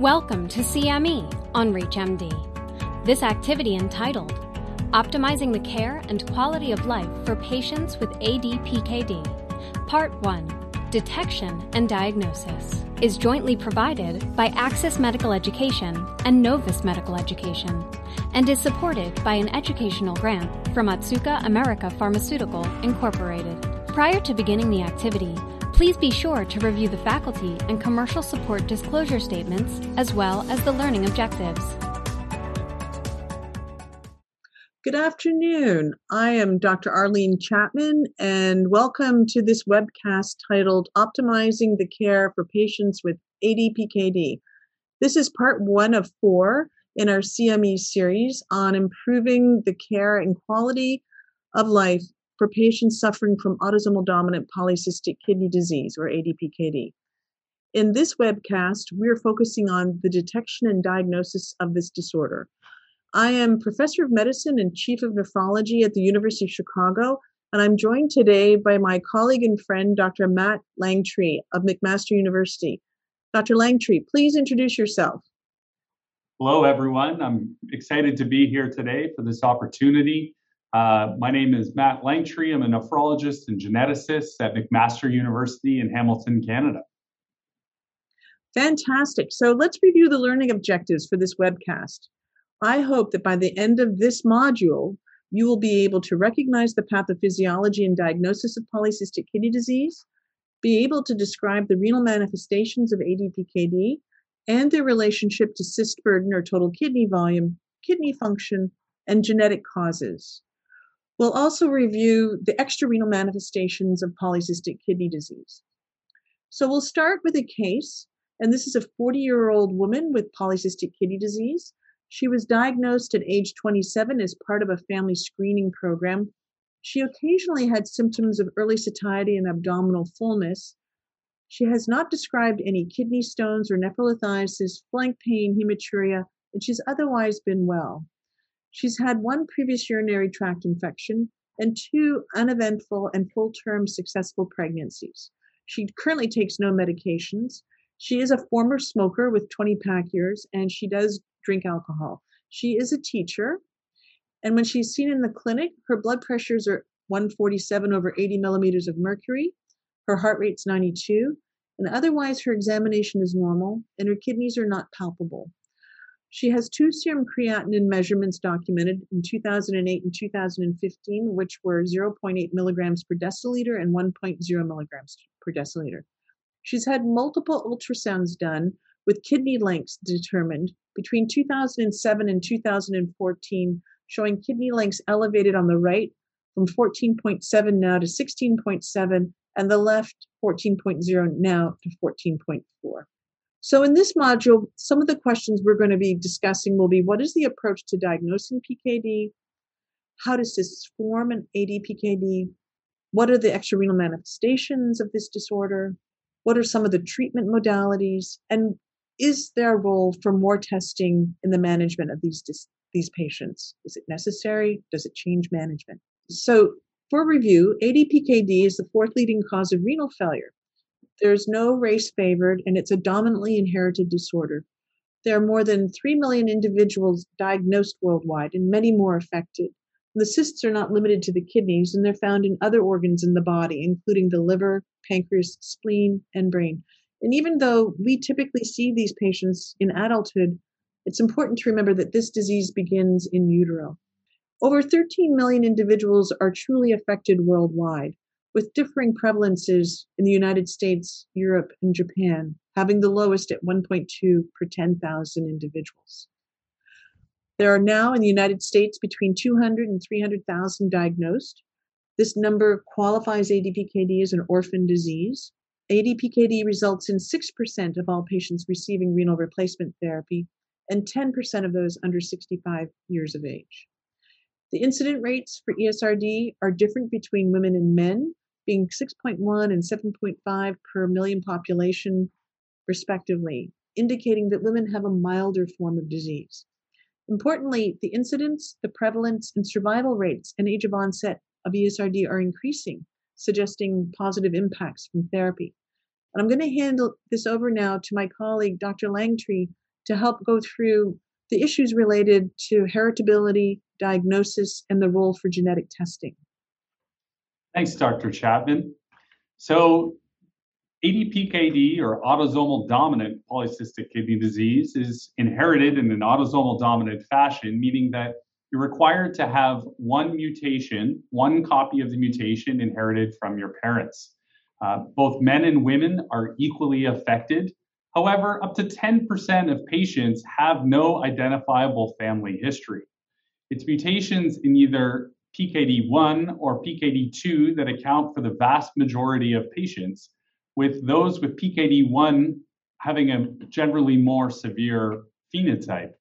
Welcome to CME on ReachMD. This activity entitled Optimizing the Care and Quality of Life for Patients with ADPKD, Part 1 Detection and Diagnosis, is jointly provided by Access Medical Education and Novus Medical Education and is supported by an educational grant from Otsuka America Pharmaceutical Incorporated. Prior to beginning the activity, Please be sure to review the faculty and commercial support disclosure statements as well as the learning objectives. Good afternoon. I am Dr. Arlene Chapman, and welcome to this webcast titled Optimizing the Care for Patients with ADPKD. This is part one of four in our CME series on improving the care and quality of life for patients suffering from autosomal dominant polycystic kidney disease, or ADPKD. In this webcast, we're focusing on the detection and diagnosis of this disorder. I am professor of medicine and chief of nephrology at the University of Chicago, and I'm joined today by my colleague and friend, Dr. Matt Lanktree of McMaster University. Dr. Lanktree, please introduce yourself. Hello, everyone. I'm excited to be here today for this opportunity uh, my name is Matt Lanktree. I'm a nephrologist and geneticist at McMaster University in Hamilton, Canada. Fantastic. So let's review the learning objectives for this webcast. I hope that by the end of this module, you will be able to recognize the pathophysiology and diagnosis of polycystic kidney disease, be able to describe the renal manifestations of ADPKD and their relationship to cyst burden or total kidney volume, kidney function, and genetic causes. We'll also review the extrarenal manifestations of polycystic kidney disease. So we'll start with a case, and this is a 40 year old woman with polycystic kidney disease. She was diagnosed at age 27 as part of a family screening program. She occasionally had symptoms of early satiety and abdominal fullness. She has not described any kidney stones or nephrolithiasis, flank pain, hematuria, and she's otherwise been well. She's had one previous urinary tract infection and two uneventful and full term successful pregnancies. She currently takes no medications. She is a former smoker with 20 pack years and she does drink alcohol. She is a teacher. And when she's seen in the clinic, her blood pressures are 147 over 80 millimeters of mercury. Her heart rate's 92. And otherwise, her examination is normal and her kidneys are not palpable. She has two serum creatinine measurements documented in 2008 and 2015, which were 0.8 milligrams per deciliter and 1.0 milligrams per deciliter. She's had multiple ultrasounds done with kidney lengths determined between 2007 and 2014, showing kidney lengths elevated on the right from 14.7 now to 16.7, and the left 14.0 now to 14.4. So in this module, some of the questions we're going to be discussing will be what is the approach to diagnosing PKD? How does this form an ADPKD? What are the extrarenal manifestations of this disorder? What are some of the treatment modalities? And is there a role for more testing in the management of these these patients? Is it necessary? Does it change management? So, for review, ADPKD is the fourth leading cause of renal failure. There's no race favored, and it's a dominantly inherited disorder. There are more than 3 million individuals diagnosed worldwide and many more affected. The cysts are not limited to the kidneys, and they're found in other organs in the body, including the liver, pancreas, spleen, and brain. And even though we typically see these patients in adulthood, it's important to remember that this disease begins in utero. Over 13 million individuals are truly affected worldwide with differing prevalences in the United States, Europe, and Japan, having the lowest at 1.2 per 10,000 individuals. There are now in the United States between 200 and 300,000 diagnosed. This number qualifies ADPKD as an orphan disease. ADPKD results in 6% of all patients receiving renal replacement therapy and 10% of those under 65 years of age. The incident rates for ESRD are different between women and men, being 6.1 and 7.5 per million population, respectively, indicating that women have a milder form of disease. Importantly, the incidence, the prevalence, and survival rates and age of onset of ESRD are increasing, suggesting positive impacts from therapy. And I'm going to hand this over now to my colleague, Dr. Lanktree, to help go through the issues related to heritability, diagnosis, and the role for genetic testing. Thanks, Dr. Chapman. So, ADPKD or autosomal dominant polycystic kidney disease is inherited in an autosomal dominant fashion, meaning that you're required to have one mutation, one copy of the mutation inherited from your parents. Uh, both men and women are equally affected. However, up to 10% of patients have no identifiable family history. It's mutations in either PKD1 or PKD2 that account for the vast majority of patients, with those with PKD1 having a generally more severe phenotype.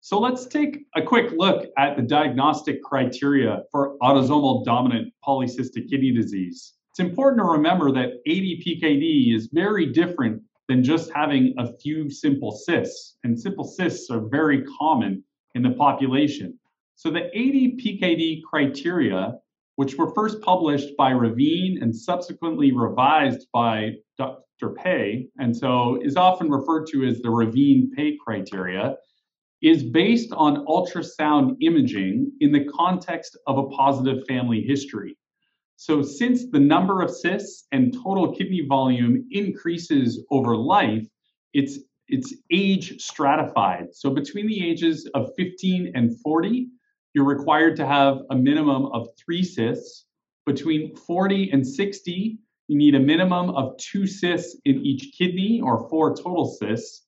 So let's take a quick look at the diagnostic criteria for autosomal dominant polycystic kidney disease. It's important to remember that ADPKD is very different than just having a few simple cysts, and simple cysts are very common in the population. So the ADPKD criteria, which were first published by Ravine and subsequently revised by Dr. Pei, and so is often referred to as the Ravine Pei criteria, is based on ultrasound imaging in the context of a positive family history. So, since the number of cysts and total kidney volume increases over life, it's it's age stratified. So, between the ages of 15 and 40, you're required to have a minimum of three cysts. Between 40 and 60, you need a minimum of two cysts in each kidney or four total cysts.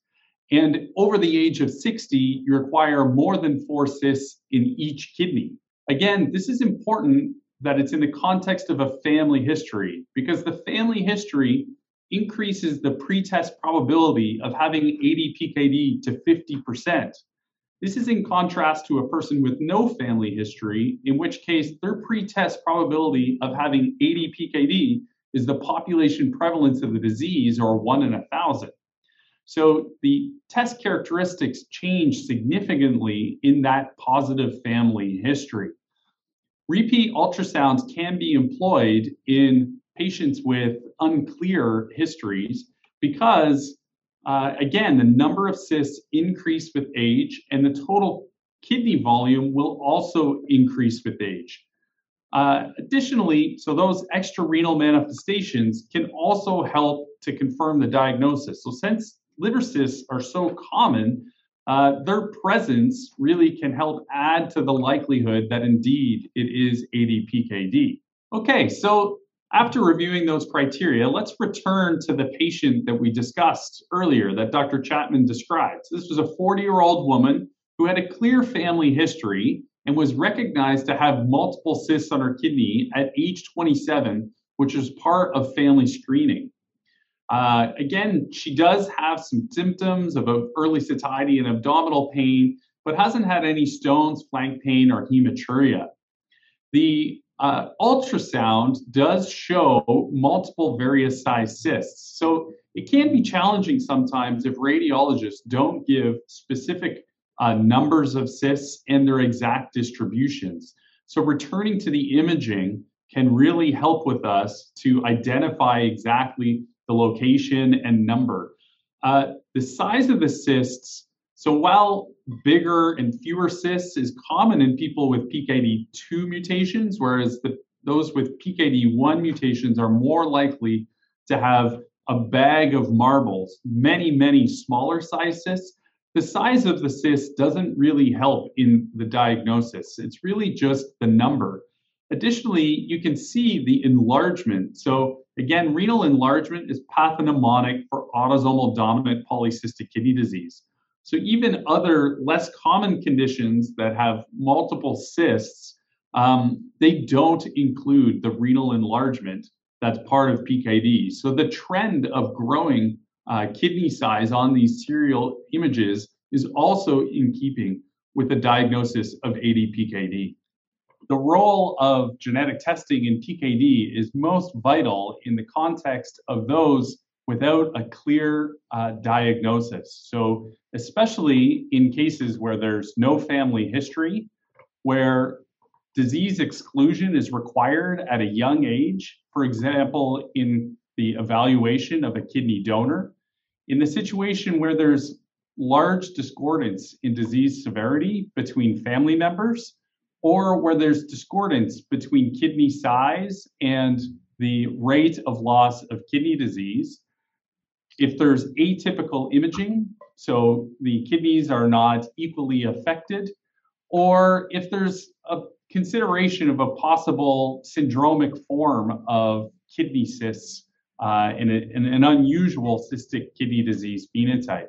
And over the age of 60, you require more than four cysts in each kidney. Again, this is important that it's in the context of a family history because the family history increases the pretest probability of having ADPKD to 50%. This is in contrast to a person with no family history, in which case their pretest probability of having ADPKD is the population prevalence of the disease, or one in a thousand. So the test characteristics change significantly in that positive family history. Repeat ultrasounds can be employed in patients with unclear histories because uh, again, the number of cysts increase with age, and the total kidney volume will also increase with age. Uh, additionally, so those extrarenal manifestations can also help to confirm the diagnosis. So, since liver cysts are so common, uh, their presence really can help add to the likelihood that indeed it is ADPKD. Okay, so after reviewing those criteria, let's return to the patient that we discussed earlier that Dr. Chapman described. This was a 40 year old woman who had a clear family history and was recognized to have multiple cysts on her kidney at age 27, which is part of family screening. Uh, again, she does have some symptoms of early satiety and abdominal pain, but hasn't had any stones, flank pain, or hematuria. The uh, ultrasound does show multiple various size cysts. So it can be challenging sometimes if radiologists don't give specific uh, numbers of cysts and their exact distributions. So returning to the imaging can really help with us to identify exactly the location and number. Uh, the size of the cysts so while bigger and fewer cysts is common in people with PKD2 mutations, whereas the, those with PKD1 mutations are more likely to have a bag of marbles, many, many smaller size cysts, the size of the cyst doesn't really help in the diagnosis. It's really just the number. Additionally, you can see the enlargement. So again, renal enlargement is pathognomonic for autosomal dominant polycystic kidney disease. So even other less common conditions that have multiple cysts, um, they don't include the renal enlargement that's part of PKD. So the trend of growing uh, kidney size on these serial images is also in keeping with the diagnosis of ADPKD. The role of genetic testing in PKD is most vital in the context of those without a clear uh, diagnosis. So, especially in cases where there's no family history, where disease exclusion is required at a young age, for example, in the evaluation of a kidney donor, in the situation where there's large discordance in disease severity between family members, or where there's discordance between kidney size and the rate of loss of kidney disease. If there's atypical imaging, so the kidneys are not equally affected, or if there's a consideration of a possible syndromic form of kidney cysts uh, in, a, in, an unusual cystic kidney disease phenotype.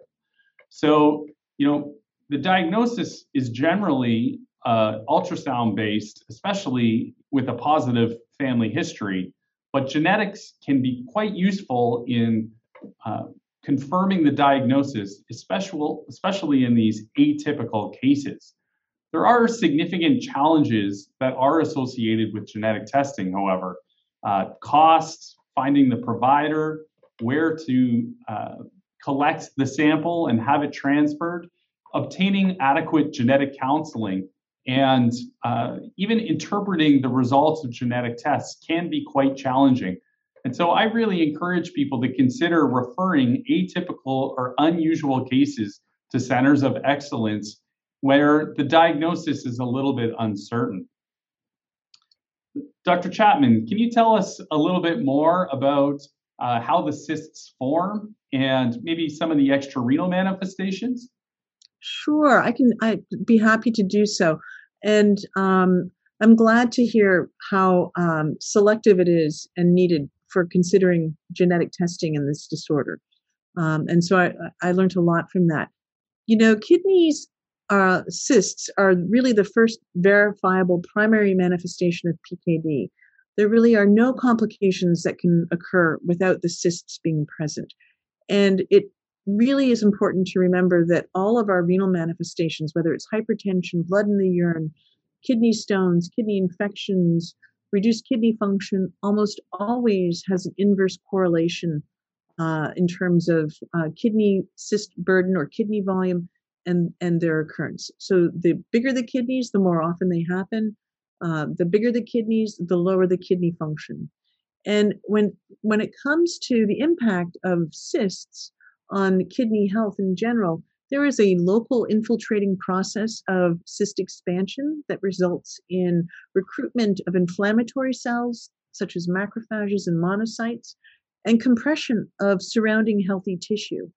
So, you know, the diagnosis is generally uh, ultrasound based, especially with a positive family history, but genetics can be quite useful in uh, confirming the diagnosis, especially, especially in these atypical cases. There are significant challenges that are associated with genetic testing, however. Uh, costs, finding the provider, where to uh, collect the sample and have it transferred, obtaining adequate genetic counseling, and uh, even interpreting the results of genetic tests can be quite challenging. And so I really encourage people to consider referring atypical or unusual cases to centers of excellence where the diagnosis is a little bit uncertain. Dr. Chapman, can you tell us a little bit more about uh, how the cysts form and maybe some of the extrarenal manifestations? Sure, I can. I'd be happy to do so, and um, I'm glad to hear how um, selective it is and needed for considering genetic testing in this disorder. Um, and so I, I learned a lot from that. You know, kidneys uh, cysts are really the first verifiable primary manifestation of PKD. There really are no complications that can occur without the cysts being present. And it really is important to remember that all of our renal manifestations, whether it's hypertension, blood in the urine, kidney stones, kidney infections, reduced kidney function, almost always has an inverse correlation uh, in terms of uh, kidney cyst burden or kidney volume and and their occurrence. So the bigger the kidneys, the more often they happen. Uh, the bigger the kidneys, the lower the kidney function. And when when it comes to the impact of cysts on kidney health in general, there is a local infiltrating process of cyst expansion that results in recruitment of inflammatory cells such as macrophages and monocytes and compression of surrounding healthy tissue.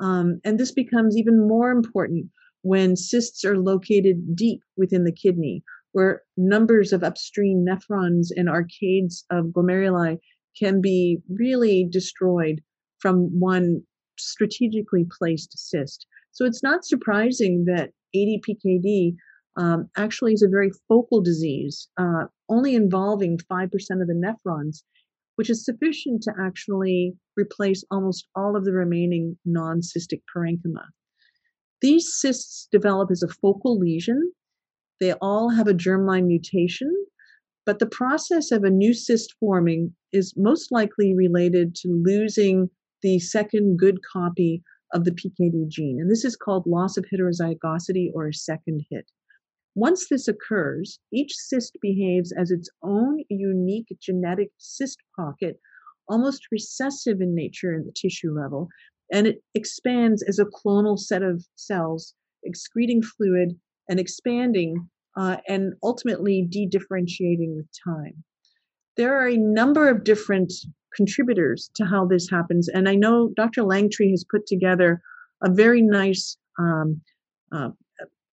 Um, and this becomes even more important when cysts are located deep within the kidney, where numbers of upstream nephrons and arcades of glomeruli can be really destroyed from one strategically placed cyst. So it's not surprising that ADPKD um, actually is a very focal disease, uh, only involving 5% of the nephrons, which is sufficient to actually replace almost all of the remaining non cystic parenchyma. These cysts develop as a focal lesion. They all have a germline mutation, but the process of a new cyst forming is most likely related to losing the second good copy of the PKD gene. And this is called loss of heterozygosity or a second hit. Once this occurs, each cyst behaves as its own unique genetic cyst pocket, almost recessive in nature in the tissue level, and it expands as a clonal set of cells, excreting fluid and expanding uh, and ultimately de-differentiating with time. There are a number of different contributors to how this happens, and I know Dr. Lanktree has put together a very nice um, uh,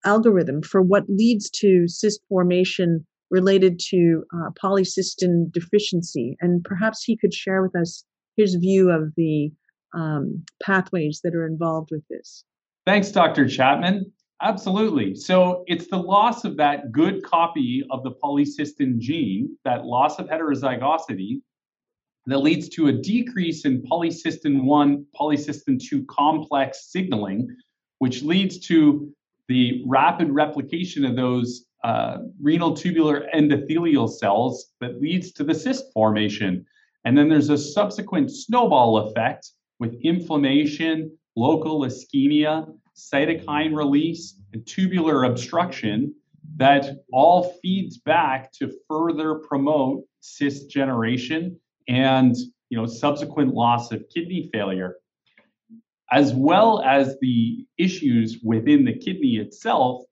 algorithm for what leads to cyst formation related to uh, polycystin deficiency. And perhaps he could share with us his view of the um, pathways that are involved with this. Thanks, Dr. Chapman. Absolutely. So it's the loss of that good copy of the polycystin gene, that loss of heterozygosity, that leads to a decrease in polycystin 1, polycystin 2 complex signaling, which leads to the rapid replication of those uh, renal tubular endothelial cells that leads to the cyst formation. And then there's a subsequent snowball effect with inflammation, local ischemia, cytokine release, and tubular obstruction that all feeds back to further promote cyst generation and you know subsequent loss of kidney failure as well as the issues within the kidney itself,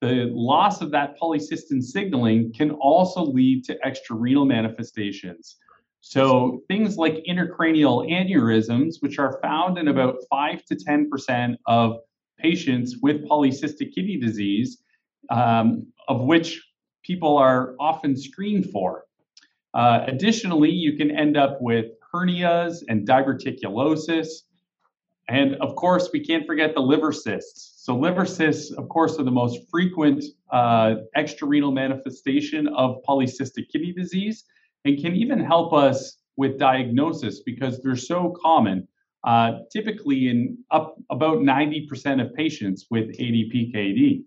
the loss of that polycystin signaling can also lead to extrarenal manifestations. So things like intracranial aneurysms, which are found in about 5 to 10% of patients with polycystic kidney disease, um, of which people are often screened for. Uh, additionally, you can end up with hernias and diverticulosis. And of course, we can't forget the liver cysts. So, liver cysts, of course, are the most frequent uh, extrarenal manifestation of polycystic kidney disease and can even help us with diagnosis because they're so common. Uh, typically, in up about 90% of patients with ADPKD.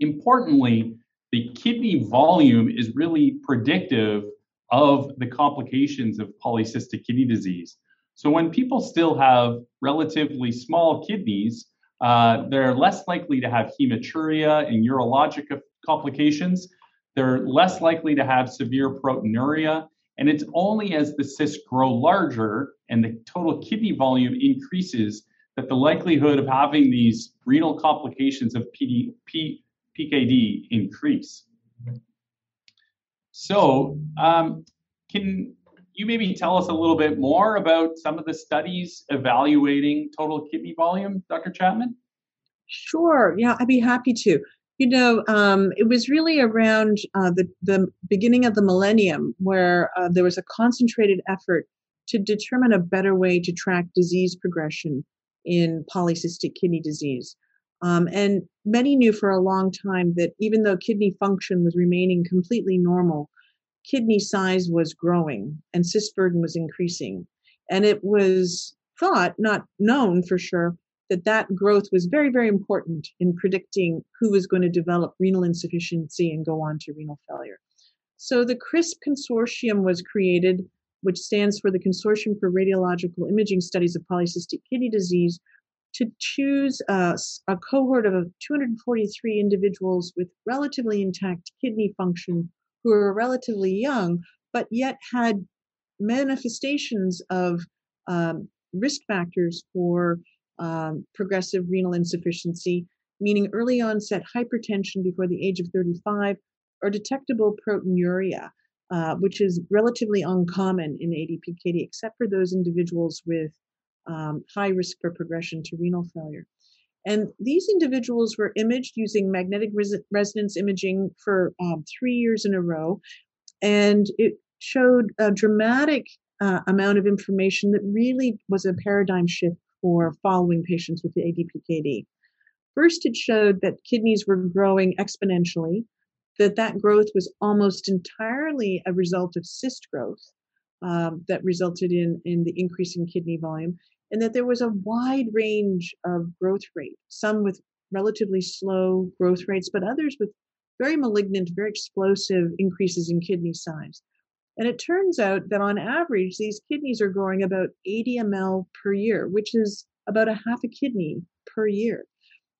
Importantly, the kidney volume is really predictive of the complications of polycystic kidney disease. So when people still have relatively small kidneys, uh, they're less likely to have hematuria and urologic complications. They're less likely to have severe proteinuria. And it's only as the cysts grow larger and the total kidney volume increases that the likelihood of having these renal complications of PD, P, PKD increase. So, um, can you maybe tell us a little bit more about some of the studies evaluating total kidney volume, Dr. Chapman? Sure. Yeah, I'd be happy to. You know, um, it was really around uh, the the beginning of the millennium where uh, there was a concentrated effort to determine a better way to track disease progression in polycystic kidney disease. Um, and many knew for a long time that even though kidney function was remaining completely normal, kidney size was growing and cyst burden was increasing. And it was thought, not known for sure, that that growth was very, very important in predicting who was going to develop renal insufficiency and go on to renal failure. So the CRISP consortium was created, which stands for the Consortium for Radiological Imaging Studies of Polycystic Kidney Disease, to choose a, a cohort of 243 individuals with relatively intact kidney function who were relatively young, but yet had manifestations of um, risk factors for um, progressive renal insufficiency, meaning early onset hypertension before the age of 35 or detectable proteinuria, uh, which is relatively uncommon in ADPKD, except for those individuals with um, high risk for progression to renal failure. And these individuals were imaged using magnetic res- resonance imaging for um, three years in a row. And it showed a dramatic uh, amount of information that really was a paradigm shift for following patients with the ADPKD. First, it showed that kidneys were growing exponentially, that that growth was almost entirely a result of cyst growth um, that resulted in, in the increase in kidney volume, and that there was a wide range of growth rate, some with relatively slow growth rates, but others with very malignant, very explosive increases in kidney size. And it turns out that on average, these kidneys are growing about 80 ml per year, which is about a half a kidney per year.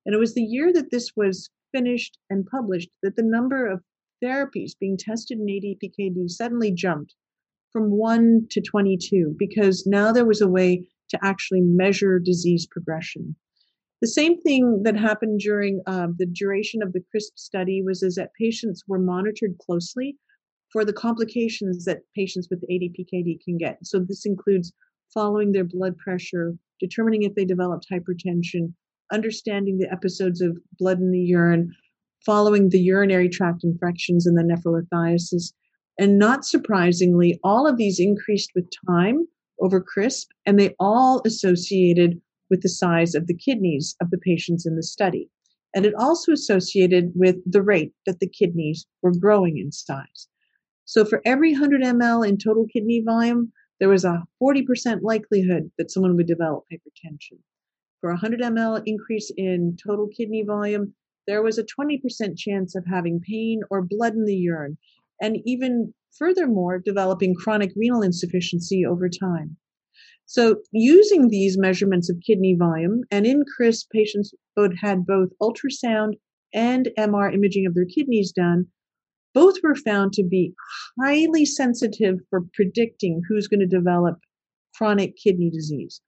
And it was the year that this was finished and published that the number of therapies being tested in ADPKD suddenly jumped from 1 to 22 because now there was a way to actually measure disease progression. The same thing that happened during uh, the duration of the CRISP study was is that patients were monitored closely for the complications that patients with ADPKD can get. So this includes following their blood pressure, determining if they developed hypertension, understanding the episodes of blood in the urine, following the urinary tract infections and the nephrolithiasis. And not surprisingly, all of these increased with time over CRISP, and they all associated with the size of the kidneys of the patients in the study. And it also associated with the rate that the kidneys were growing in size. So for every 100 ml in total kidney volume, there was a 40% likelihood that someone would develop hypertension. For a 100 ml increase in total kidney volume, there was a 20% chance of having pain or blood in the urine, and even furthermore, developing chronic renal insufficiency over time. So, using these measurements of kidney volume, and in CRISP, patients both had both ultrasound and MR imaging of their kidneys done. Both were found to be highly sensitive for predicting who's going to develop chronic kidney disease.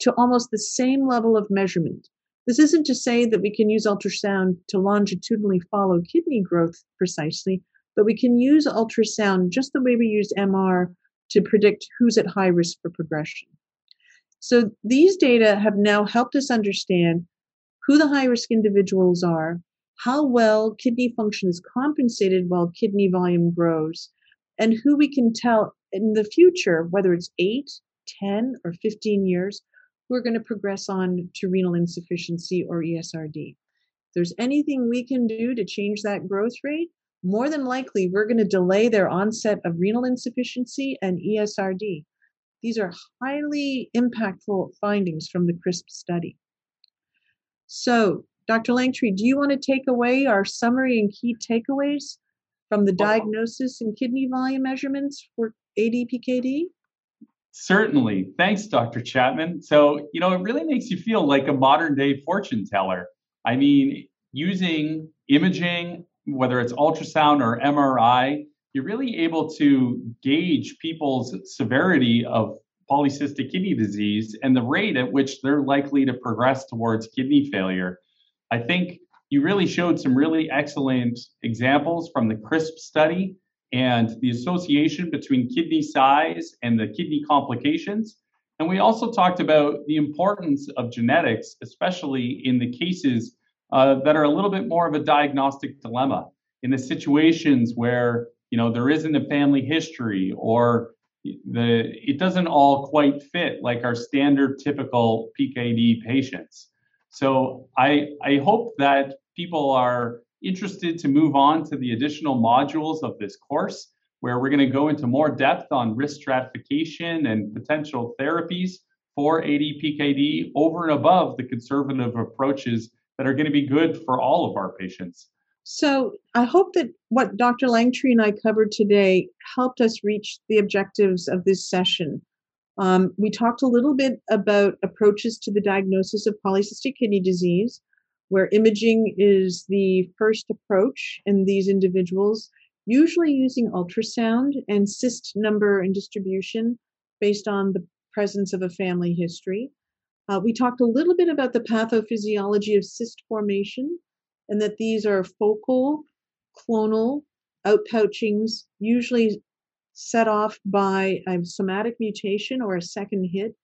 to almost the same level of measurement. This isn't to say that we can use ultrasound to longitudinally follow kidney growth precisely, but we can use ultrasound just the way we use MR to predict who's at high risk for progression. So these data have now helped us understand who the high risk individuals are, how well kidney function is compensated while kidney volume grows, and who we can tell in the future, whether it's 8, 10, or 15 years, who are going to progress on to renal insufficiency or ESRD. If there's anything we can do to change that growth rate, more than likely we're going to delay their onset of renal insufficiency and ESRD. These are highly impactful findings from the CRISP study. So, Dr. Lanktree, do you want to take away our summary and key takeaways from the diagnosis and kidney volume measurements for ADPKD? Certainly. Thanks, Dr. Chapman. So, you know, it really makes you feel like a modern day fortune teller. I mean, using imaging, whether it's ultrasound or MRI, you're really able to gauge people's severity of polycystic kidney disease and the rate at which they're likely to progress towards kidney failure. I think you really showed some really excellent examples from the CRISP study and the association between kidney size and the kidney complications. And we also talked about the importance of genetics, especially in the cases uh, that are a little bit more of a diagnostic dilemma. In the situations where you know there isn't a family history or the it doesn't all quite fit like our standard typical PKD patients. So I I hope that people are interested to move on to the additional modules of this course where we're going to go into more depth on risk stratification and potential therapies for ADPKD over and above the conservative approaches that are going to be good for all of our patients. So I hope that what Dr. Lanktree and I covered today helped us reach the objectives of this session. Um, we talked a little bit about approaches to the diagnosis of polycystic kidney disease, where imaging is the first approach in these individuals, usually using ultrasound and cyst number and distribution based on the presence of a family history. Uh, we talked a little bit about the pathophysiology of cyst formation and that these are focal, clonal, outpouchings, usually set off by a somatic mutation or a second hit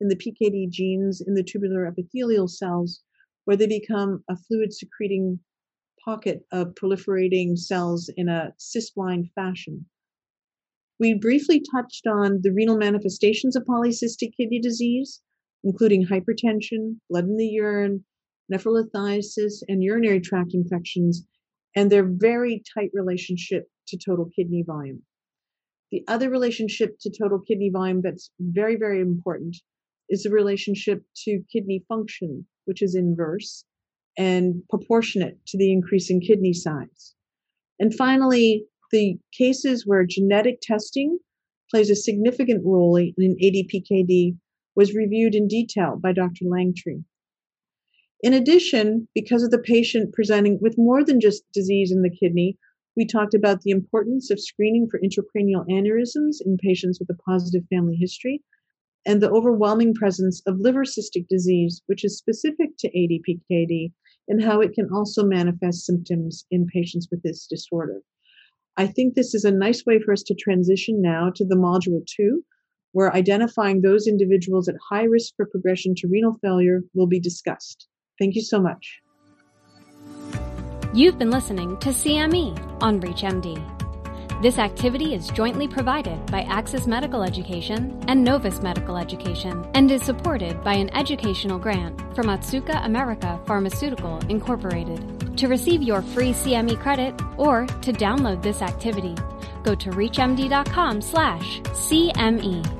in the PKD genes in the tubular epithelial cells, where they become a fluid secreting pocket of proliferating cells in a cisblind fashion. We briefly touched on the renal manifestations of polycystic kidney disease, including hypertension, blood in the urine, nephrolithiasis, and urinary tract infections, and their very tight relationship to total kidney volume. The other relationship to total kidney volume that's very, very important is the relationship to kidney function, which is inverse and proportionate to the increase in kidney size. And finally, the cases where genetic testing plays a significant role in ADPKD was reviewed in detail by Dr. Lanktree. In addition, because of the patient presenting with more than just disease in the kidney, we talked about the importance of screening for intracranial aneurysms in patients with a positive family history and the overwhelming presence of liver cystic disease, which is specific to ADPKD, and how it can also manifest symptoms in patients with this disorder. I think this is a nice way for us to transition now to the module two, where identifying those individuals at high risk for progression to renal failure will be discussed. Thank you so much. You've been listening to CME on ReachMD. This activity is jointly provided by Access Medical Education and Novus Medical Education and is supported by an educational grant from Otsuka America Pharmaceutical Incorporated. To receive your free CME credit or to download this activity, go to reachmd.com/cme.